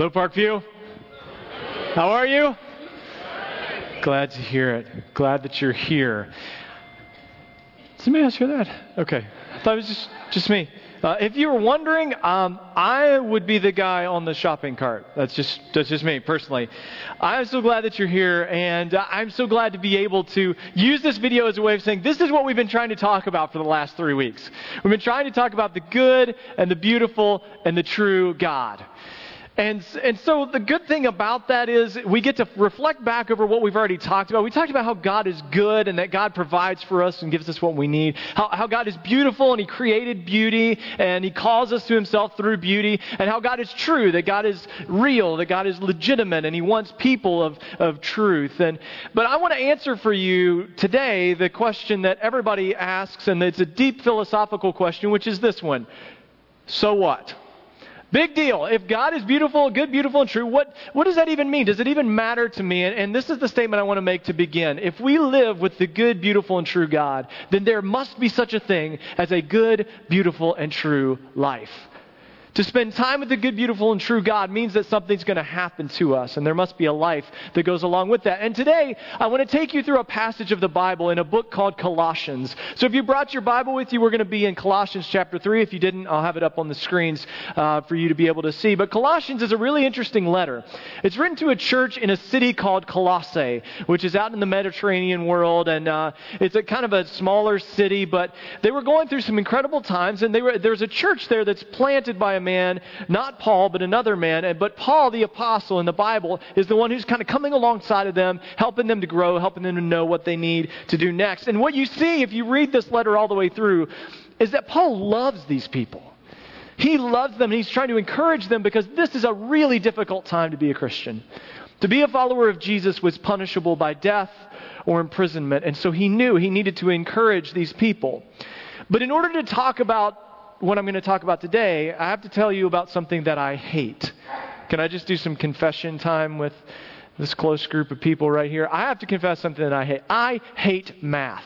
Hello, Parkview. How are you? Glad to hear it. Glad that you're here. Somebody else hear that? Okay. I thought it was just, just me. Uh, if you were wondering, um, I would be the guy on the shopping cart. That's just that's just me personally. I'm so glad that you're here, and uh, I'm so glad to be able to use this video as a way of saying this is what we've been trying to talk about for the last three weeks. We've been trying to talk about the good and the beautiful and the true God. And, and so the good thing about that is we get to reflect back over what we've already talked about. We talked about how God is good and that God provides for us and gives us what we need. How, how God is beautiful and He created beauty and He calls us to Himself through beauty. And how God is true, that God is real, that God is legitimate and He wants people of, of truth. And, but I want to answer for you today the question that everybody asks, and it's a deep philosophical question, which is this one So what? Big deal. If God is beautiful, good, beautiful, and true, what, what does that even mean? Does it even matter to me? And, and this is the statement I want to make to begin. If we live with the good, beautiful, and true God, then there must be such a thing as a good, beautiful, and true life. To spend time with the good, beautiful, and true God means that something's going to happen to us, and there must be a life that goes along with that. And today, I want to take you through a passage of the Bible in a book called Colossians. So if you brought your Bible with you, we're going to be in Colossians chapter 3. If you didn't, I'll have it up on the screens uh, for you to be able to see. But Colossians is a really interesting letter. It's written to a church in a city called Colossae, which is out in the Mediterranean world, and uh, it's a kind of a smaller city, but they were going through some incredible times, and they were, there's a church there that's planted by a man, not Paul, but another man. But Paul, the apostle in the Bible, is the one who's kind of coming alongside of them, helping them to grow, helping them to know what they need to do next. And what you see if you read this letter all the way through is that Paul loves these people. He loves them and he's trying to encourage them because this is a really difficult time to be a Christian. To be a follower of Jesus was punishable by death or imprisonment, and so he knew he needed to encourage these people. But in order to talk about what I'm going to talk about today, I have to tell you about something that I hate. Can I just do some confession time with this close group of people right here? I have to confess something that I hate. I hate math.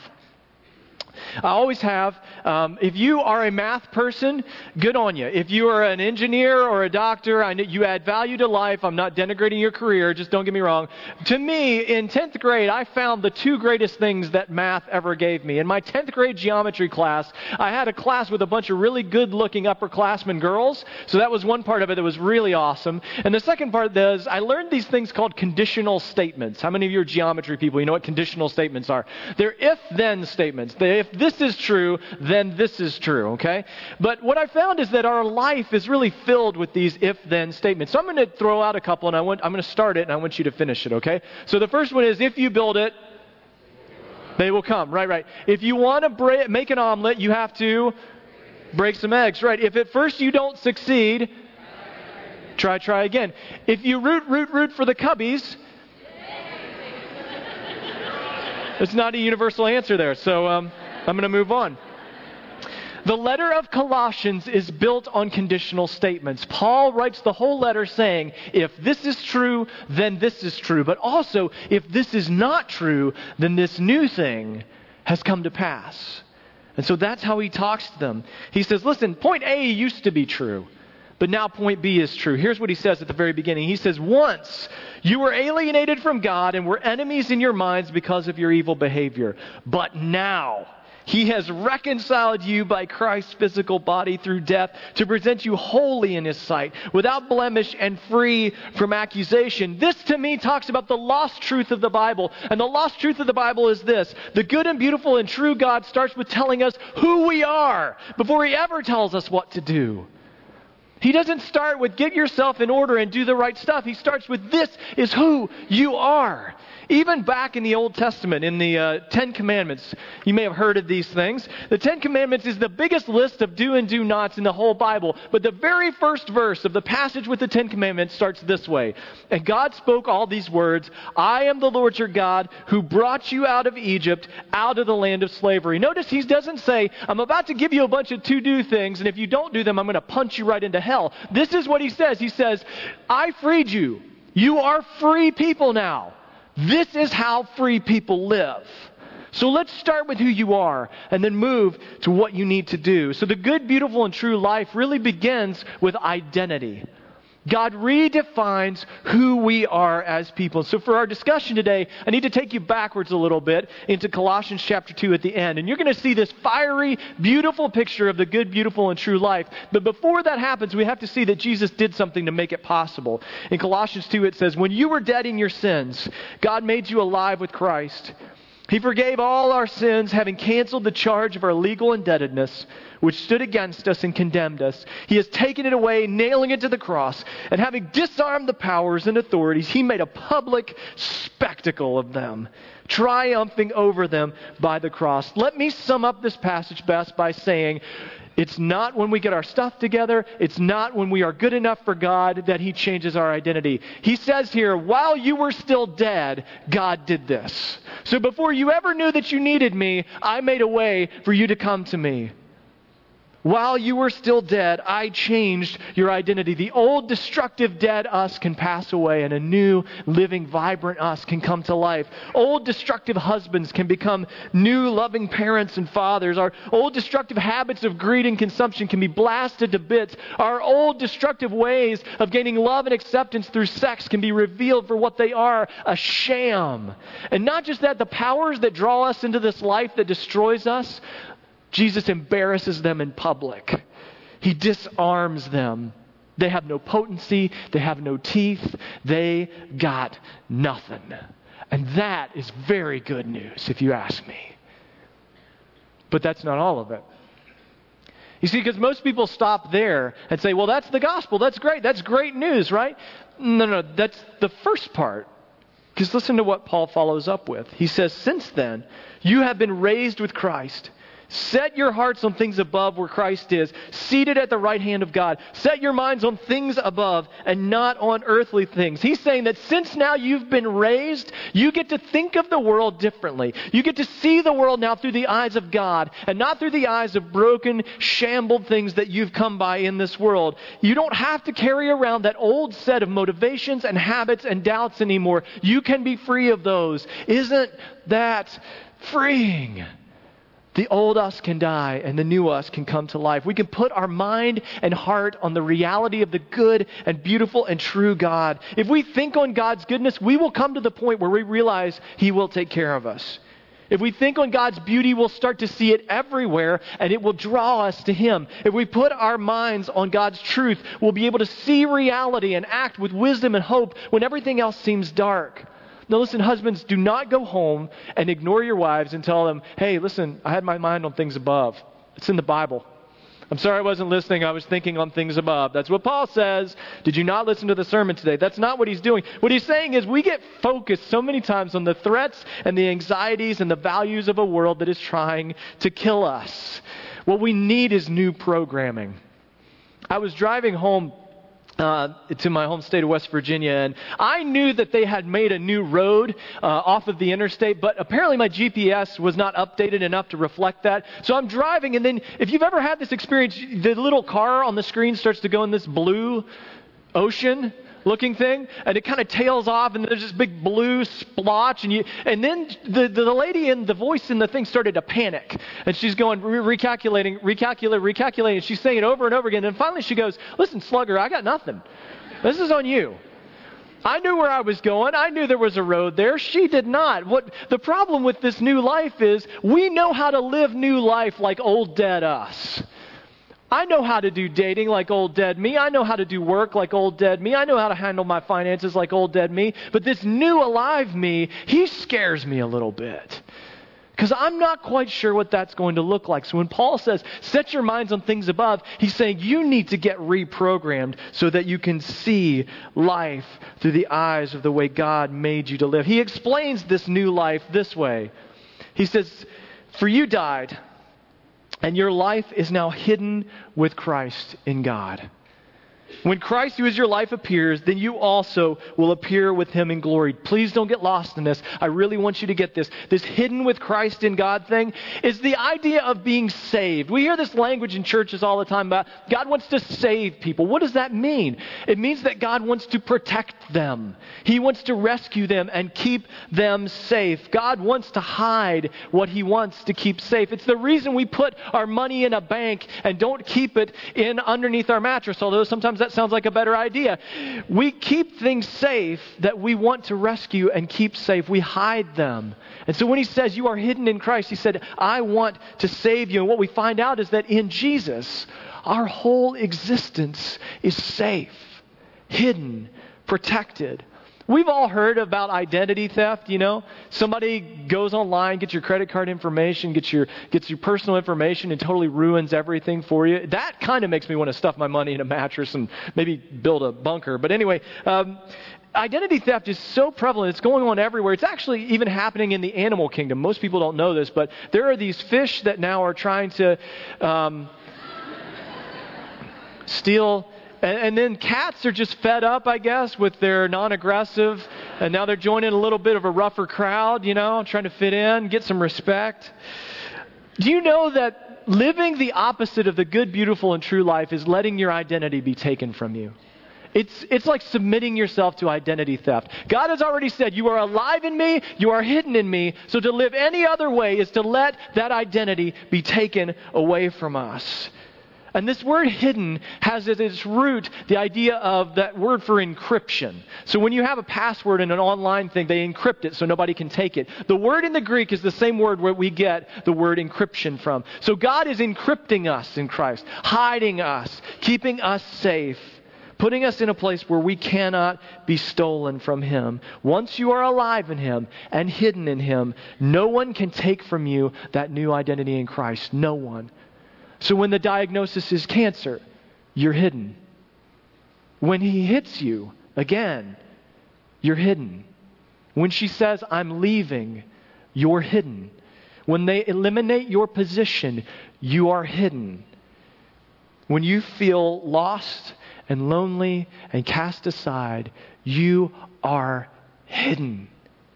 I always have. Um, if you are a math person, good on you. If you are an engineer or a doctor, I know you add value to life. I'm not denigrating your career, just don't get me wrong. To me, in 10th grade, I found the two greatest things that math ever gave me. In my 10th grade geometry class, I had a class with a bunch of really good looking upperclassmen girls, so that was one part of it that was really awesome. And the second part is I learned these things called conditional statements. How many of you are geometry people? You know what conditional statements are? They're if then statements. They, if this is true, then this is true, okay? But what I found is that our life is really filled with these if then statements. So I'm going to throw out a couple and I want, I'm going to start it and I want you to finish it, okay? So the first one is if you build it, they will come. Right, right. If you want to make an omelet, you have to break some eggs. Right. If at first you don't succeed, try, try again. If you root, root, root for the Cubbies, it's not a universal answer there. So, um, I'm going to move on. The letter of Colossians is built on conditional statements. Paul writes the whole letter saying, if this is true, then this is true. But also, if this is not true, then this new thing has come to pass. And so that's how he talks to them. He says, listen, point A used to be true, but now point B is true. Here's what he says at the very beginning. He says, once you were alienated from God and were enemies in your minds because of your evil behavior. But now, he has reconciled you by Christ's physical body through death to present you holy in His sight, without blemish and free from accusation. This to me talks about the lost truth of the Bible. And the lost truth of the Bible is this the good and beautiful and true God starts with telling us who we are before He ever tells us what to do. He doesn't start with get yourself in order and do the right stuff. He starts with this is who you are. Even back in the Old Testament, in the uh, Ten Commandments, you may have heard of these things. The Ten Commandments is the biggest list of do and do nots in the whole Bible. But the very first verse of the passage with the Ten Commandments starts this way And God spoke all these words I am the Lord your God who brought you out of Egypt, out of the land of slavery. Notice he doesn't say, I'm about to give you a bunch of to do things, and if you don't do them, I'm going to punch you right into hell. This is what he says. He says, I freed you. You are free people now. This is how free people live. So let's start with who you are and then move to what you need to do. So the good, beautiful, and true life really begins with identity. God redefines who we are as people. So, for our discussion today, I need to take you backwards a little bit into Colossians chapter 2 at the end. And you're going to see this fiery, beautiful picture of the good, beautiful, and true life. But before that happens, we have to see that Jesus did something to make it possible. In Colossians 2, it says, When you were dead in your sins, God made you alive with Christ. He forgave all our sins, having canceled the charge of our legal indebtedness, which stood against us and condemned us. He has taken it away, nailing it to the cross, and having disarmed the powers and authorities, he made a public spectacle of them, triumphing over them by the cross. Let me sum up this passage best by saying, it's not when we get our stuff together, it's not when we are good enough for God that He changes our identity. He says here, while you were still dead, God did this. So before you ever knew that you needed me, I made a way for you to come to me. While you were still dead, I changed your identity. The old destructive dead us can pass away, and a new, living, vibrant us can come to life. Old destructive husbands can become new, loving parents and fathers. Our old destructive habits of greed and consumption can be blasted to bits. Our old destructive ways of gaining love and acceptance through sex can be revealed for what they are a sham. And not just that, the powers that draw us into this life that destroys us, Jesus embarrasses them in public. He disarms them. They have no potency, they have no teeth, they got nothing. And that is very good news, if you ask me. But that's not all of it. You see, because most people stop there and say, well, that's the gospel. That's great. That's great news, right? No, no, that's the first part. Because listen to what Paul follows up with. He says, Since then, you have been raised with Christ. Set your hearts on things above where Christ is, seated at the right hand of God. Set your minds on things above and not on earthly things. He's saying that since now you've been raised, you get to think of the world differently. You get to see the world now through the eyes of God and not through the eyes of broken, shambled things that you've come by in this world. You don't have to carry around that old set of motivations and habits and doubts anymore. You can be free of those. Isn't that freeing? The old us can die and the new us can come to life. We can put our mind and heart on the reality of the good and beautiful and true God. If we think on God's goodness, we will come to the point where we realize He will take care of us. If we think on God's beauty, we'll start to see it everywhere and it will draw us to Him. If we put our minds on God's truth, we'll be able to see reality and act with wisdom and hope when everything else seems dark. Now, listen, husbands, do not go home and ignore your wives and tell them, hey, listen, I had my mind on things above. It's in the Bible. I'm sorry I wasn't listening. I was thinking on things above. That's what Paul says. Did you not listen to the sermon today? That's not what he's doing. What he's saying is we get focused so many times on the threats and the anxieties and the values of a world that is trying to kill us. What we need is new programming. I was driving home uh, to my home state of West Virginia, and I knew that they had made a new road uh, off of the interstate, but apparently my GPS was not updated enough to reflect that. So I'm driving, and then if you've ever had this experience, the little car on the screen starts to go in this blue ocean looking thing, and it kind of tails off, and there's this big blue splotch, and you, and then the, the, lady in the voice in the thing started to panic, and she's going re- recalculating, recalculating, recalculating. She's saying it over and over again, and finally she goes, "Listen, slugger, I got nothing. This is on you." I knew where I was going. I knew there was a road there. She did not. What the problem with this new life is we know how to live new life like old dead us. I know how to do dating like old dead me. I know how to do work like old dead me. I know how to handle my finances like old dead me. But this new alive me, he scares me a little bit. Because I'm not quite sure what that's going to look like. So when Paul says, set your minds on things above, he's saying you need to get reprogrammed so that you can see life through the eyes of the way God made you to live. He explains this new life this way. He says, For you died and your life is now hidden with Christ in God. When Christ, who is your life, appears, then you also will appear with him in glory. Please don't get lost in this. I really want you to get this. This hidden with Christ in God thing is the idea of being saved. We hear this language in churches all the time about God wants to save people. What does that mean? It means that God wants to protect them, He wants to rescue them and keep them safe. God wants to hide what He wants to keep safe. It's the reason we put our money in a bank and don't keep it in underneath our mattress, although sometimes that sounds like a better idea. We keep things safe that we want to rescue and keep safe. We hide them. And so when he says, You are hidden in Christ, he said, I want to save you. And what we find out is that in Jesus, our whole existence is safe, hidden, protected. We've all heard about identity theft, you know. Somebody goes online, gets your credit card information, gets your, gets your personal information, and totally ruins everything for you. That kind of makes me want to stuff my money in a mattress and maybe build a bunker. But anyway, um, identity theft is so prevalent. It's going on everywhere. It's actually even happening in the animal kingdom. Most people don't know this, but there are these fish that now are trying to um, steal and, and, then cats are just fed up, I guess, with their non aggressive. And now they're joining a little bit of a rougher crowd, you know, trying to fit in, get some respect. Do you know that living the opposite of the good, beautiful, and true life is letting your identity be taken from you? It's, it's like submitting yourself to identity theft. God has already said, You are alive in me, you are hidden in me. So to live any other way is to let that identity be taken away from us. And this word hidden has at its root the idea of that word for encryption. So when you have a password in an online thing, they encrypt it so nobody can take it. The word in the Greek is the same word where we get the word encryption from. So God is encrypting us in Christ, hiding us, keeping us safe putting us in a place where we cannot be stolen from Him. Once you are alive in Him and hidden in Him, no one can take from you that new identity in Christ. No one. So when the diagnosis is cancer, you're hidden. When he hits you again, you're hidden. When she says, I'm leaving, you're hidden. When they eliminate your position, you are hidden. When you feel lost and lonely and cast aside, you are hidden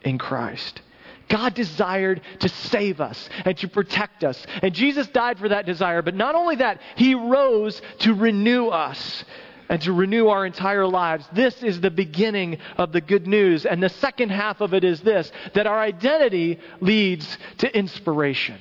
in Christ. God desired to save us and to protect us. And Jesus died for that desire. But not only that, He rose to renew us and to renew our entire lives. This is the beginning of the good news. And the second half of it is this that our identity leads to inspiration.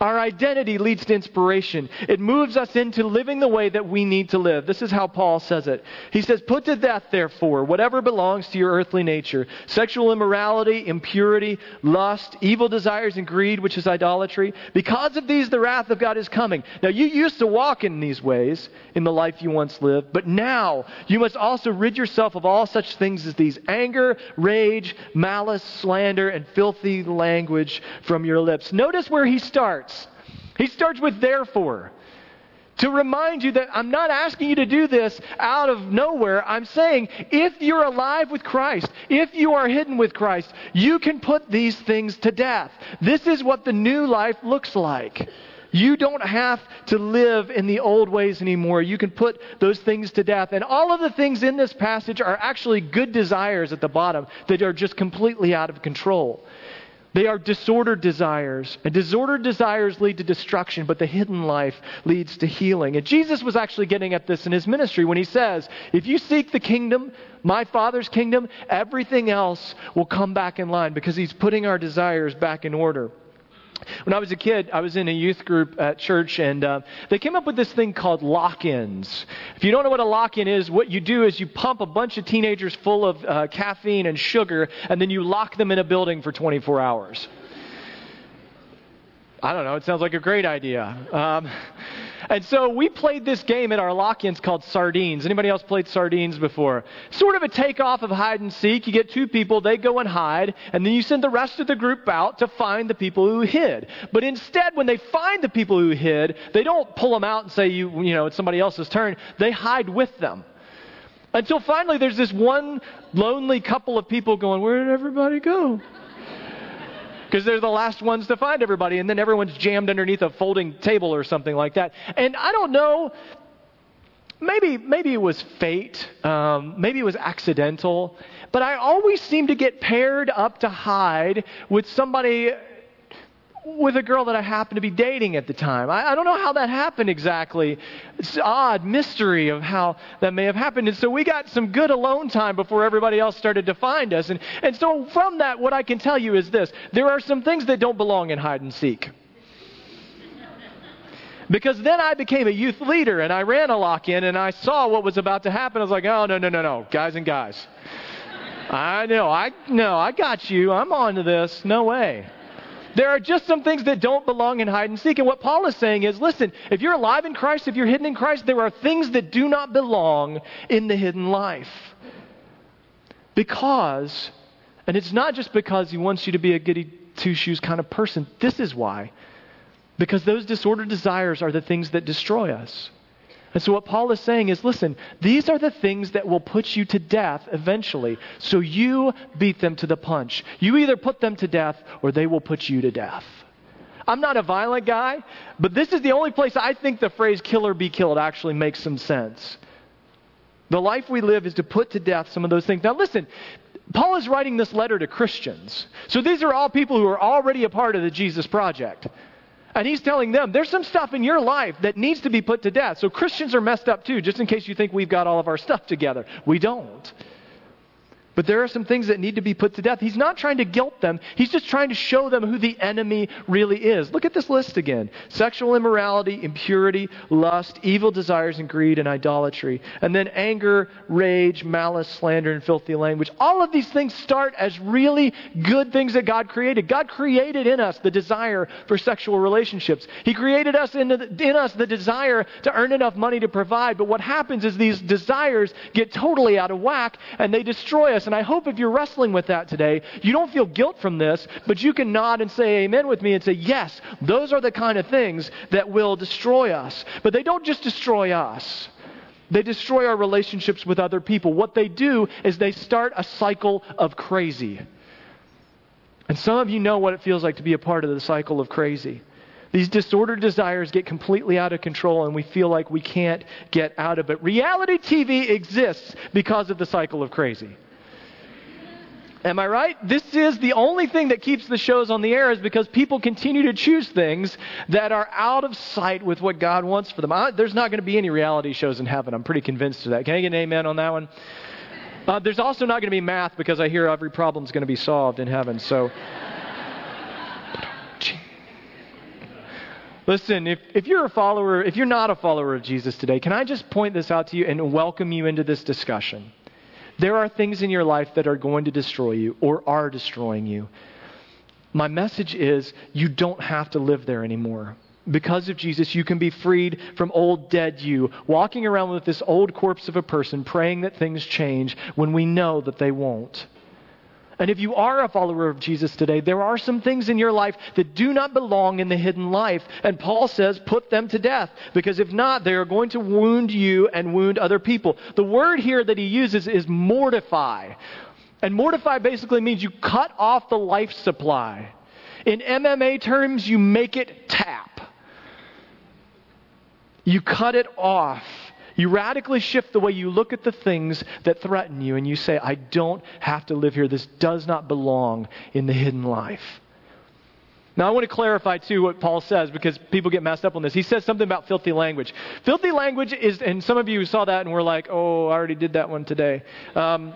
Our identity leads to inspiration. It moves us into living the way that we need to live. This is how Paul says it. He says, Put to death, therefore, whatever belongs to your earthly nature sexual immorality, impurity, lust, evil desires, and greed, which is idolatry. Because of these, the wrath of God is coming. Now, you used to walk in these ways in the life you once lived, but now you must also rid yourself of all such things as these anger, rage, malice, slander, and filthy language from your lips. Notice where he starts starts. He starts with therefore. To remind you that I'm not asking you to do this out of nowhere. I'm saying if you're alive with Christ, if you are hidden with Christ, you can put these things to death. This is what the new life looks like. You don't have to live in the old ways anymore. You can put those things to death. And all of the things in this passage are actually good desires at the bottom that are just completely out of control. They are disordered desires. And disordered desires lead to destruction, but the hidden life leads to healing. And Jesus was actually getting at this in his ministry when he says, If you seek the kingdom, my Father's kingdom, everything else will come back in line because he's putting our desires back in order. When I was a kid, I was in a youth group at church, and uh, they came up with this thing called lock ins. If you don't know what a lock in is, what you do is you pump a bunch of teenagers full of uh, caffeine and sugar, and then you lock them in a building for 24 hours. I don't know, it sounds like a great idea. Um, and so we played this game at our lock-ins called Sardines. Anybody else played Sardines before? Sort of a takeoff of hide and seek. You get two people, they go and hide, and then you send the rest of the group out to find the people who hid. But instead, when they find the people who hid, they don't pull them out and say, you, you know, it's somebody else's turn. They hide with them. Until finally there's this one lonely couple of people going, where did everybody go? Because they're the last ones to find everybody, and then everyone's jammed underneath a folding table or something like that. And I don't know. Maybe, maybe it was fate. Um, maybe it was accidental. But I always seem to get paired up to hide with somebody with a girl that I happened to be dating at the time. I, I, don't know how that happened exactly. It's odd mystery of how that may have happened. And so we got some good alone time before everybody else started to find us. And, and so from that, what I can tell you is this there are some things that don't belong in hide and seek. Because then I became a youth leader and I ran a lock in and I saw what was about to happen. I was like, oh, no, no, no, no, guys and guys. I know, I know, I got you. I'm on to this. No way. There are just some things that don't belong in hide and seek. And what Paul is saying is listen, if you're alive in Christ, if you're hidden in Christ, there are things that do not belong in the hidden life. Because, and it's not just because he wants you to be a goody two shoes kind of person. This is why. Because those disordered desires are the things that destroy us. And so, what Paul is saying is listen, these are the things that will put you to death eventually. So, you beat them to the punch. You either put them to death or they will put you to death. I'm not a violent guy, but this is the only place I think the phrase kill or be killed actually makes some sense. The life we live is to put to death some of those things. Now, listen, Paul is writing this letter to Christians. So, these are all people who are already a part of the Jesus Project. And he's telling them there's some stuff in your life that needs to be put to death. So Christians are messed up too, just in case you think we've got all of our stuff together. We don't. But there are some things that need to be put to death. He's not trying to guilt them, he's just trying to show them who the enemy really is. Look at this list again sexual immorality, impurity, lust, evil desires, and greed, and idolatry. And then anger, rage, malice, slander, and filthy language. All of these things start as really good things that God created. God created in us the desire for sexual relationships, He created us in, the, in us the desire to earn enough money to provide. But what happens is these desires get totally out of whack and they destroy us this. And I hope if you're wrestling with that today, you don't feel guilt from this, but you can nod and say amen with me and say, yes, those are the kind of things that will destroy us. But they don't just destroy us. They destroy our relationships with other people. What they do is they start a cycle of crazy. And some of you know what it feels like to be a part of the cycle of crazy. These disordered desires get completely out of control and we feel like we can't get out of it. Reality TV exists because of the cycle of crazy. Am I right? This is the only thing that keeps the shows on the air is because people continue to choose things that are out of sight with what God wants for them. I, there's not going to be any reality shows in heaven. I'm pretty convinced of that. Can I get an amen on that one? Uh, there's also not going to be math because I hear every problem is going to be solved in heaven. So. Listen, if, if you're a follower, if you're not a follower of Jesus today, can I just point this out to you and welcome you into this discussion? There are things in your life that are going to destroy you or are destroying you. My message is you don't have to live there anymore. Because of Jesus, you can be freed from old dead you, walking around with this old corpse of a person, praying that things change when we know that they won't. And if you are a follower of Jesus today, there are some things in your life that do not belong in the hidden life. And Paul says, put them to death. Because if not, they are going to wound you and wound other people. The word here that he uses is mortify. And mortify basically means you cut off the life supply. In MMA terms, you make it tap. You cut it off. You radically shift the way you look at the things that threaten you, and you say, I don't have to live here. This does not belong in the hidden life. Now, I want to clarify, too, what Paul says because people get messed up on this. He says something about filthy language. Filthy language is, and some of you saw that and were like, oh, I already did that one today. Um,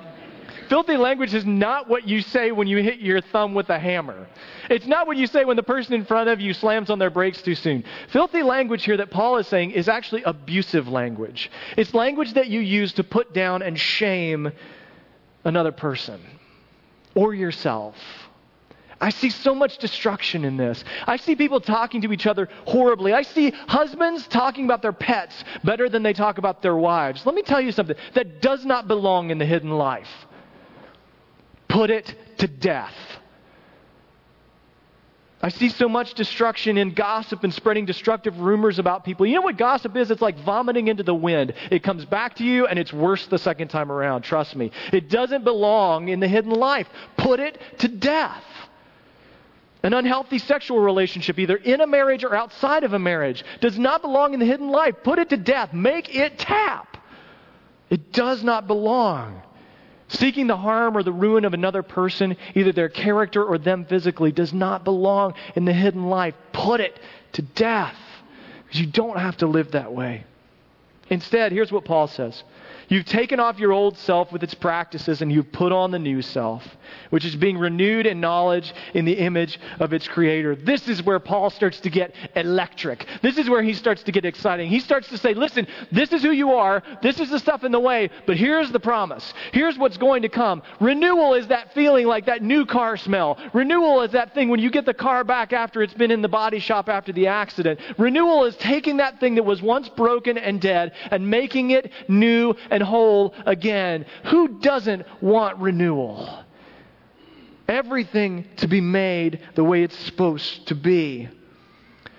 Filthy language is not what you say when you hit your thumb with a hammer. It's not what you say when the person in front of you slams on their brakes too soon. Filthy language here that Paul is saying is actually abusive language. It's language that you use to put down and shame another person or yourself. I see so much destruction in this. I see people talking to each other horribly. I see husbands talking about their pets better than they talk about their wives. Let me tell you something that does not belong in the hidden life. Put it to death. I see so much destruction in gossip and spreading destructive rumors about people. You know what gossip is? It's like vomiting into the wind. It comes back to you and it's worse the second time around. Trust me. It doesn't belong in the hidden life. Put it to death. An unhealthy sexual relationship, either in a marriage or outside of a marriage, does not belong in the hidden life. Put it to death. Make it tap. It does not belong. Seeking the harm or the ruin of another person, either their character or them physically, does not belong in the hidden life. Put it to death. Because you don't have to live that way. Instead, here's what Paul says You've taken off your old self with its practices and you've put on the new self, which is being renewed in knowledge in the image of its creator. This is where Paul starts to get electric. This is where he starts to get exciting. He starts to say, listen, this is who you are. This is the stuff in the way, but here's the promise. Here's what's going to come. Renewal is that feeling like that new car smell. Renewal is that thing when you get the car back after it's been in the body shop after the accident. Renewal is taking that thing that was once broken and dead and making it new whole again. Who doesn't want renewal? Everything to be made the way it's supposed to be.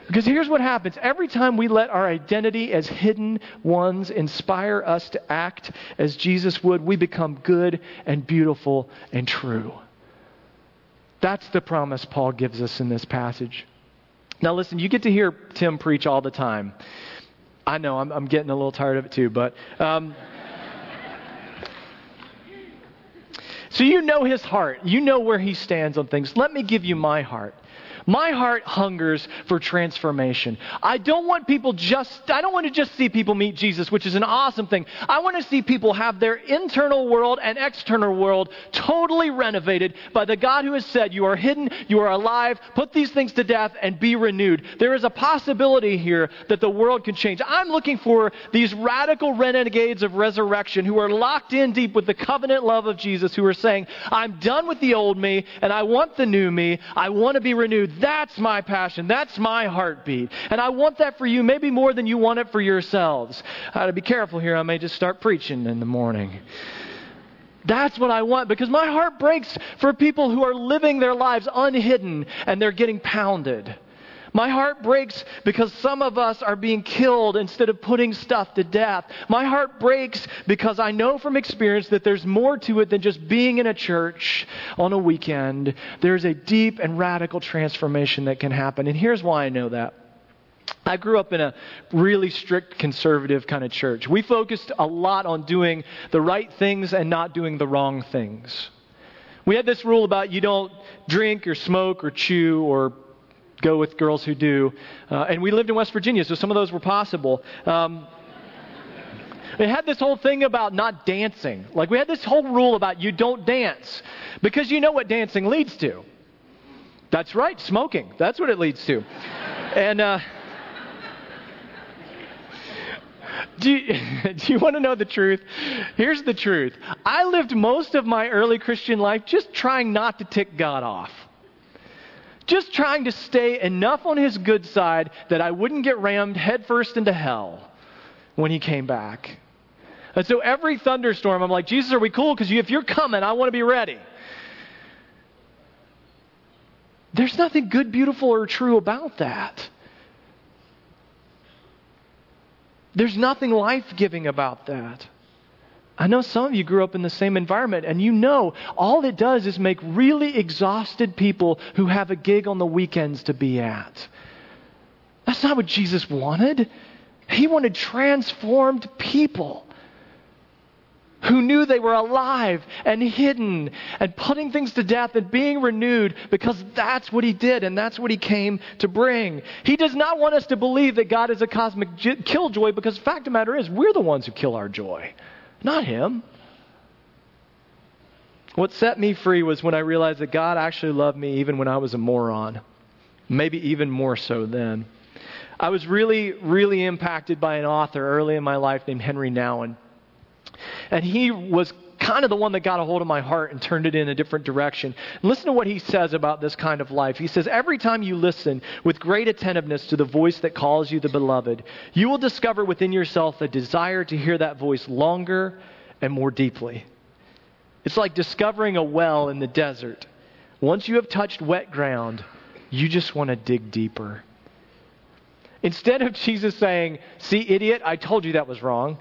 Because here's what happens every time we let our identity as hidden ones inspire us to act as Jesus would, we become good and beautiful and true. That's the promise Paul gives us in this passage. Now, listen, you get to hear Tim preach all the time. I know I'm, I'm getting a little tired of it too, but. Um, so you know his heart. You know where he stands on things. Let me give you my heart. My heart hungers for transformation. I don't want people just, I don't want to just see people meet Jesus, which is an awesome thing. I want to see people have their internal world and external world totally renovated by the God who has said, You are hidden, you are alive, put these things to death, and be renewed. There is a possibility here that the world can change. I'm looking for these radical renegades of resurrection who are locked in deep with the covenant love of Jesus, who are saying, I'm done with the old me, and I want the new me. I want to be renewed. That's my passion. That's my heartbeat. And I want that for you, maybe more than you want it for yourselves. I got to be careful here. I may just start preaching in the morning. That's what I want because my heart breaks for people who are living their lives unhidden and they're getting pounded. My heart breaks because some of us are being killed instead of putting stuff to death. My heart breaks because I know from experience that there's more to it than just being in a church on a weekend. There's a deep and radical transformation that can happen. And here's why I know that. I grew up in a really strict conservative kind of church. We focused a lot on doing the right things and not doing the wrong things. We had this rule about you don't drink or smoke or chew or go with girls who do. Uh, and we lived in West Virginia, so some of those were possible. Um, it had this whole thing about not dancing. Like, we had this whole rule about you don't dance because you know what dancing leads to. That's right, smoking. That's what it leads to. And, uh, do you, do you want to know the truth? Here's the truth. I lived most of my early Christian life just trying not to tick God off just trying to stay enough on his good side that I wouldn't get rammed headfirst into hell when he came back. And so every thunderstorm, I'm like, Jesus, are we cool? Because you, if you're coming, I want to be ready. There's nothing good, beautiful, or true about that. There's nothing life giving about that. I know some of you grew up in the same environment, and you know all it does is make really exhausted people who have a gig on the weekends to be at. That's not what Jesus wanted. He wanted transformed people who knew they were alive and hidden and putting things to death and being renewed because that's what he did and that's what he came to bring. He does not want us to believe that God is a cosmic killjoy because the fact of the matter is we're the ones who kill our joy. Not him. What set me free was when I realized that God actually loved me even when I was a moron. Maybe even more so then. I was really, really impacted by an author early in my life named Henri Nouwen. And he was kind of the one that got a hold of my heart and turned it in a different direction. listen to what he says about this kind of life. He says, Every time you listen with great attentiveness to the voice that calls you the beloved, you will discover within yourself a desire to hear that voice longer and more deeply. It's like discovering a well in the desert. Once you have touched wet ground, you just want to dig deeper. Instead of Jesus saying, See, idiot, I told you that was wrong,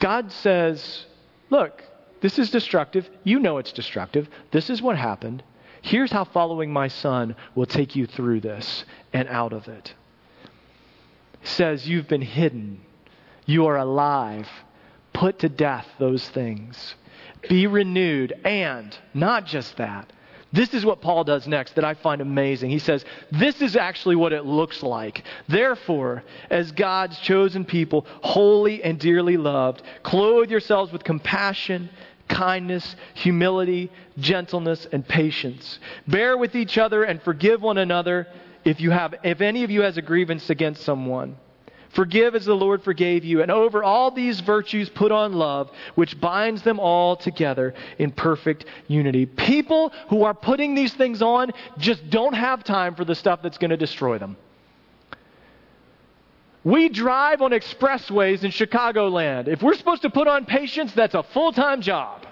God says, Look, this is destructive. You know it's destructive. This is what happened. Here's how following my son will take you through this and out of it. says, You've been hidden. You are alive. Put to death those things. Be renewed. And not just that, This is what Paul does next that I find amazing. He says, This is actually what it looks like. Therefore, as God's chosen people, holy and dearly loved, clothe yourselves with compassion, kindness, humility, gentleness, and patience. Bear with each other and forgive one another if, you have, if any of you has a grievance against someone. Forgive as the Lord forgave you. And over all these virtues, put on love, which binds them all together in perfect unity. People who are putting these things on just don't have time for the stuff that's going to destroy them. We drive on expressways in Chicagoland. If we're supposed to put on patience, that's a full time job.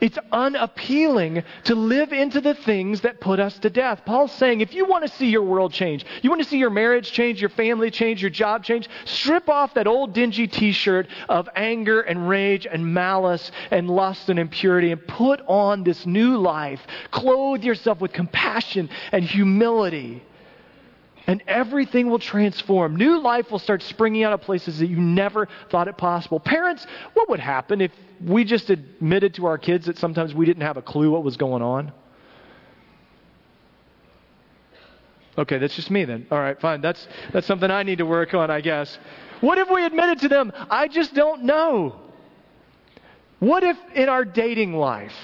It's unappealing to live into the things that put us to death. Paul's saying if you want to see your world change, you want to see your marriage change, your family change, your job change, strip off that old dingy t shirt of anger and rage and malice and lust and impurity and put on this new life. Clothe yourself with compassion and humility and everything will transform. New life will start springing out of places that you never thought it possible. Parents, what would happen if we just admitted to our kids that sometimes we didn't have a clue what was going on? Okay, that's just me then. All right, fine. That's that's something I need to work on, I guess. What if we admitted to them, I just don't know? What if in our dating life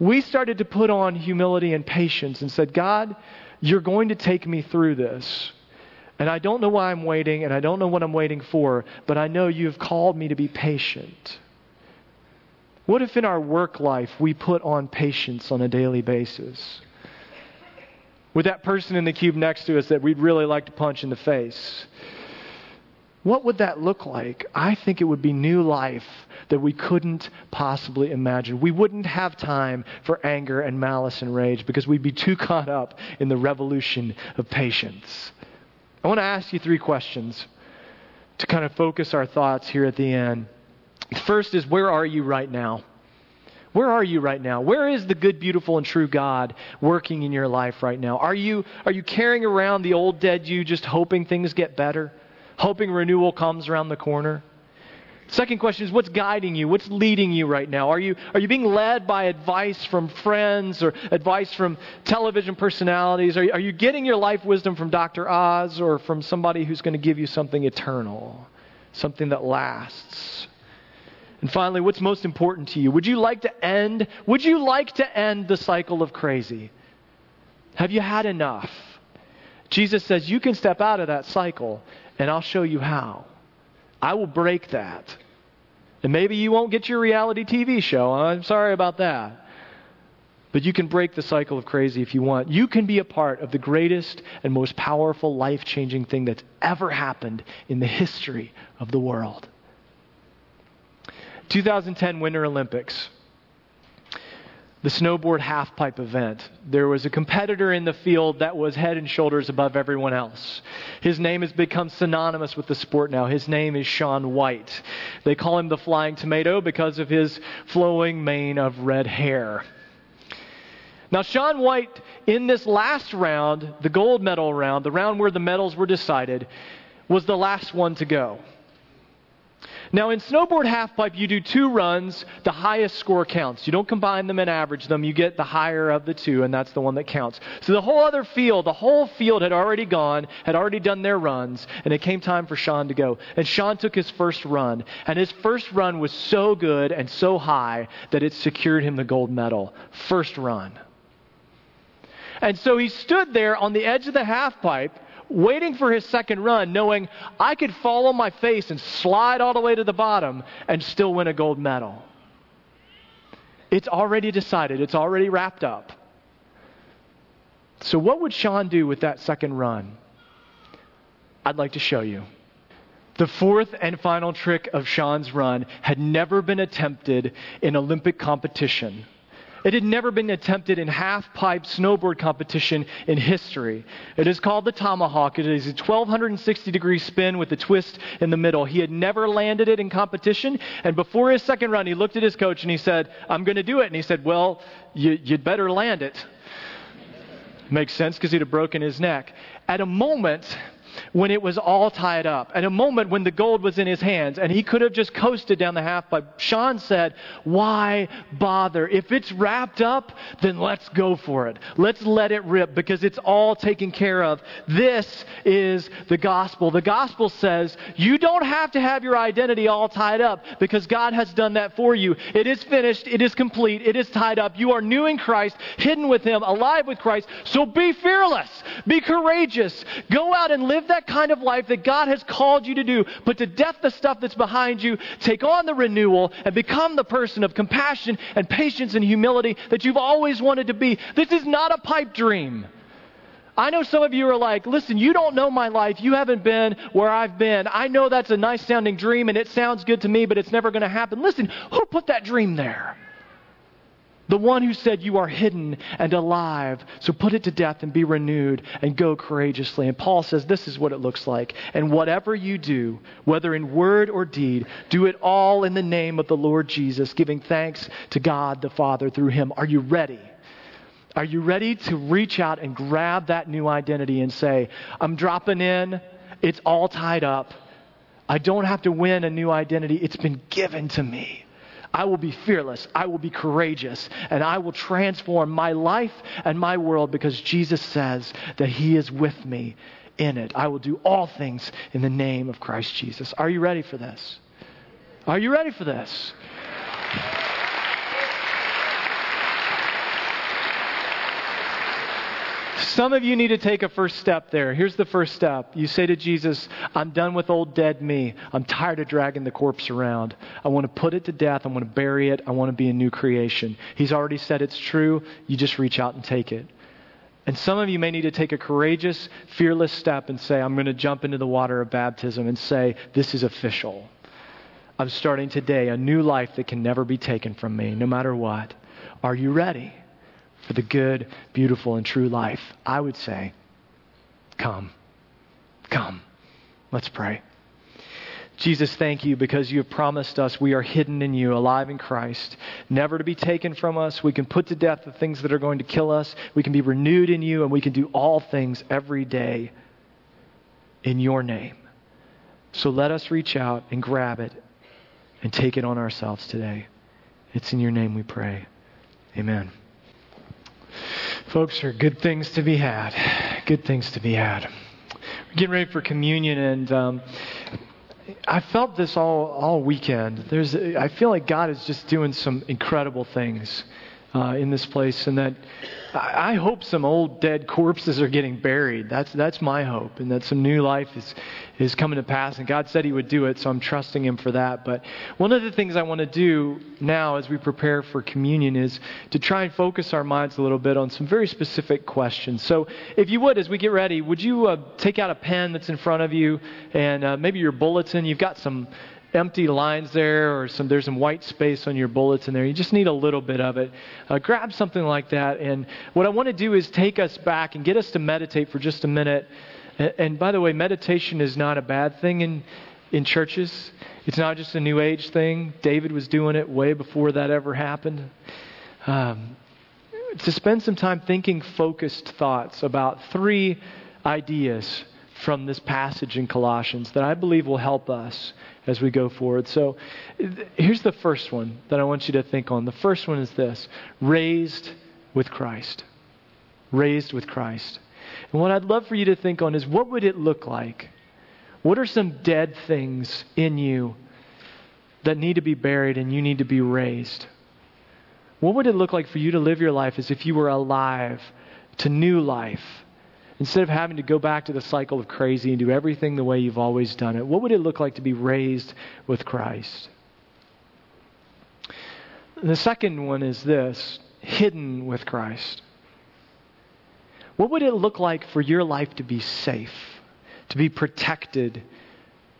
we started to put on humility and patience and said, God, you're going to take me through this. And I don't know why I'm waiting, and I don't know what I'm waiting for, but I know you've called me to be patient. What if in our work life we put on patience on a daily basis? With that person in the cube next to us that we'd really like to punch in the face, what would that look like? I think it would be new life that we couldn't possibly imagine. We wouldn't have time for anger and malice and rage because we'd be too caught up in the revolution of patience. I want to ask you three questions to kind of focus our thoughts here at the end. First is where are you right now? Where are you right now? Where is the good, beautiful, and true God working in your life right now? Are you, are you carrying around the old dead you just hoping things get better? Hoping renewal comes around the corner? Second question is what's guiding you? What's leading you right now? Are you, are you being led by advice from friends or advice from television personalities? Are you, are you getting your life wisdom from Dr. Oz or from somebody who's going to give you something eternal, something that lasts? And finally, what's most important to you? Would you like to end would you like to end the cycle of crazy? Have you had enough? Jesus says you can step out of that cycle and I'll show you how. I will break that. And maybe you won't get your reality TV show. I'm sorry about that. But you can break the cycle of crazy if you want. You can be a part of the greatest and most powerful life changing thing that's ever happened in the history of the world. 2010 Winter Olympics the snowboard halfpipe event. There was a competitor in the field that was head and shoulders above everyone else. His name has become synonymous with the sport now. His name is Shaun White. They call him the Flying Tomato because of his flowing mane of red hair. Now, Shaun White, in this last round, the gold medal round, the round where the medals were decided, was the last one to go. Now, in snowboard halfpipe, you do two runs. The highest score counts. You don't combine them and average them. You get the higher of the two, and that's the one that counts. So the whole other field, the whole field had already gone, had already done their runs, and it came time for Shaun to go. And Shaun took his first run, and his first run was so good and so high that it secured him the gold medal. First run. And so he stood there on the edge of the halfpipe waiting for his second run, knowing I could fall on my face and slide all the way to the bottom and still win a gold medal. It's already decided, it's already wrapped up. So, what would Shaun do with that second run? I'd like to show you. The fourth and final trick of Shaun's run had never been attempted in Olympic competition it had never been attempted in half pipe snowboard competition in history. It is called the tomahawk. It is a 1260 degree spin with a twist in the middle. He had never landed it in competition. And before his second run, he looked at his coach and he said, I'm going to do it. And he said, Well, you, would better land it. Makes sense because he'd have broken his neck. At a moment, when it was all tied up, at a moment when the gold was in his hands, and he could have just coasted down the half pipe. Shaun said, Why bother? If it's wrapped up, then let's go for it. Let's let it rip because it's all taken care of. This is the gospel. The gospel says you don't have to have your identity all tied up because God has done that for you. It is finished, it is complete, it is tied up. You are new in Christ, hidden with Him, alive with Christ. So be fearless, be courageous. Go out and live that kind of life that God has called you to do. Put to death the stuff that's behind you, take on the renewal, and become the person of compassion and patience and humility that you've always wanted to be. This is not a pipe dream. I know some of you are like, listen, you don't know my life. You haven't been where I've been. I know that's a nice sounding dream and it sounds good to me, but it's never going to happen. Listen, who put that dream there? The one who said, You are hidden and alive, so put it to death and be renewed and go courageously. And Paul says, This is what it looks like. And whatever you do, whether in word or deed, do it all in the name of the Lord Jesus, giving thanks to God the Father through him. Are you ready? Are you ready to reach out and grab that new identity and say, I'm dropping in, it's all tied up. I don't have to win a new identity, it's been given to me. I will be fearless. I will be courageous. And I will transform my life and my world because Jesus says that He is with me in it. I will do all things in the name of Christ Jesus. Are you ready for this? Are you ready for this? Some of you need to take a first step there. Here's the first step. You say to Jesus, I'm done with old dead me. I'm tired of dragging the corpse around. I want to put it to death. I want to bury it. I want to be a new creation. He's already said it's true. You just reach out and take it. And some of you may need to take a courageous, fearless step and say, I'm going to jump into the water of baptism and say, This is official. I'm starting today a new life that can never be taken from me, no matter what. Are you ready? For the good, beautiful, and true life, I would say, come. Come. Let's pray. Jesus, thank you because you have promised us we are hidden in you, alive in Christ, never to be taken from us. We can put to death the things that are going to kill us. We can be renewed in you, and we can do all things every day in your name. So let us reach out and grab it and take it on ourselves today. It's in your name we pray. Amen. Folks, there are good things to be had. Good things to be had. We're getting ready for communion, and um, I felt this all all weekend. There's, I feel like God is just doing some incredible things uh, in this place, and that I hope some old dead corpses are getting buried. That's that's my hope, and that some new life is is coming to pass. And God said He would do it, so I'm trusting Him for that. But one of the things I want to do now, as we prepare for communion, is to try and focus our minds a little bit on some very specific questions. So, if you would, as we get ready, would you uh, take out a pen that's in front of you, and uh, maybe your bulletin? You've got some empty lines there or some there's some white space on your bullets in there. You just need a little bit of it. Uh, grab something like that. And what i want to do is take us back and get us to meditate for just a minute. And, and by the way meditation is not a bad thing in in churches. It's not just a new age thing. David was doing it way before that ever happened. Um, to spend some time thinking focused thoughts about three ideas from this passage in Colossians that I believe will help us as we go forward. So here's the first one that I want you to think on. The first one is this raised with Christ. Raised with Christ. And what I'd love for you to think on is what would it look like? What are some dead things in you that need to be buried and you need to be raised? What would it look like for you to live your life as if you were alive to new life? Instead of having to go back to the cycle of crazy and do everything the way you've always done it, what would it look like to be raised with Christ? The second one is this hidden with Christ. What would it look like for your life to be safe, to be protected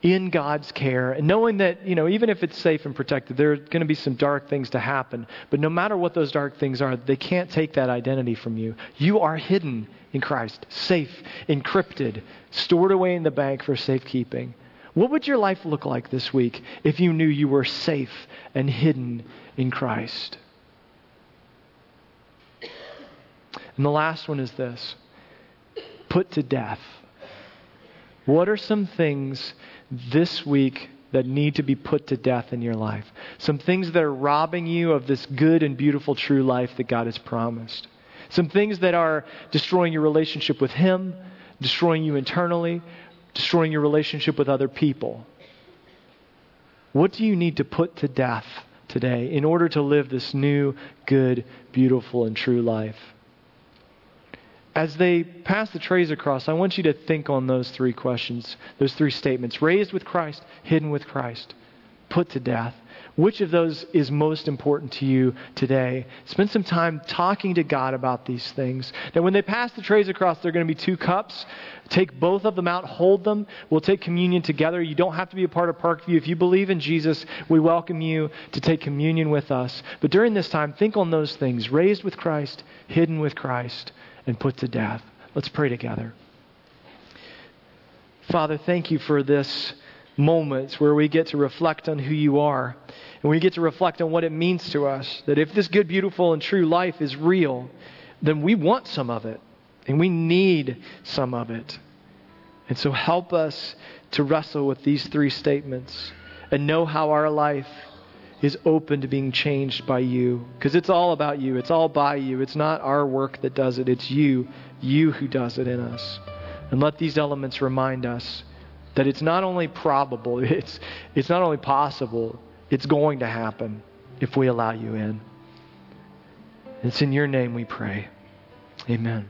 in God's care, and knowing that, you know, even if it's safe and protected, there are going to be some dark things to happen. But no matter what those dark things are, they can't take that identity from you. You are hidden in Christ, safe, encrypted, stored away in the bank for safekeeping. What would your life look like this week if you knew you were safe and hidden in Christ? And the last one is this put to death. What are some things this week that need to be put to death in your life? Some things that are robbing you of this good and beautiful true life that God has promised. Some things that are destroying your relationship with Him, destroying you internally, destroying your relationship with other people. What do you need to put to death today in order to live this new, good, beautiful, and true life? As they pass the trays across, I want you to think on those three questions, those three statements raised with Christ, hidden with Christ, put to death. Which of those is most important to you today? Spend some time talking to God about these things. Now, when they pass the trays across, there are going to be two cups. Take both of them out, hold them. We'll take communion together. You don't have to be a part of Parkview. If you believe in Jesus, we welcome you to take communion with us. But during this time, think on those things raised with Christ, hidden with Christ, and put to death. Let's pray together. Father, thank you for this moments where we get to reflect on who you are and we get to reflect on what it means to us. That if this good, beautiful, and true life is real, then we want some of it and we need some of it. And so help us to wrestle with these three statements and know how our life is open to being changed by you. Because it's all about you, it's all by you. It's not our work that does it, it's you, you who does it in us. And let these elements remind us that it's not only probable, it's, it's not only possible, it's going to happen if we allow you in. It's in your name we pray. Amen.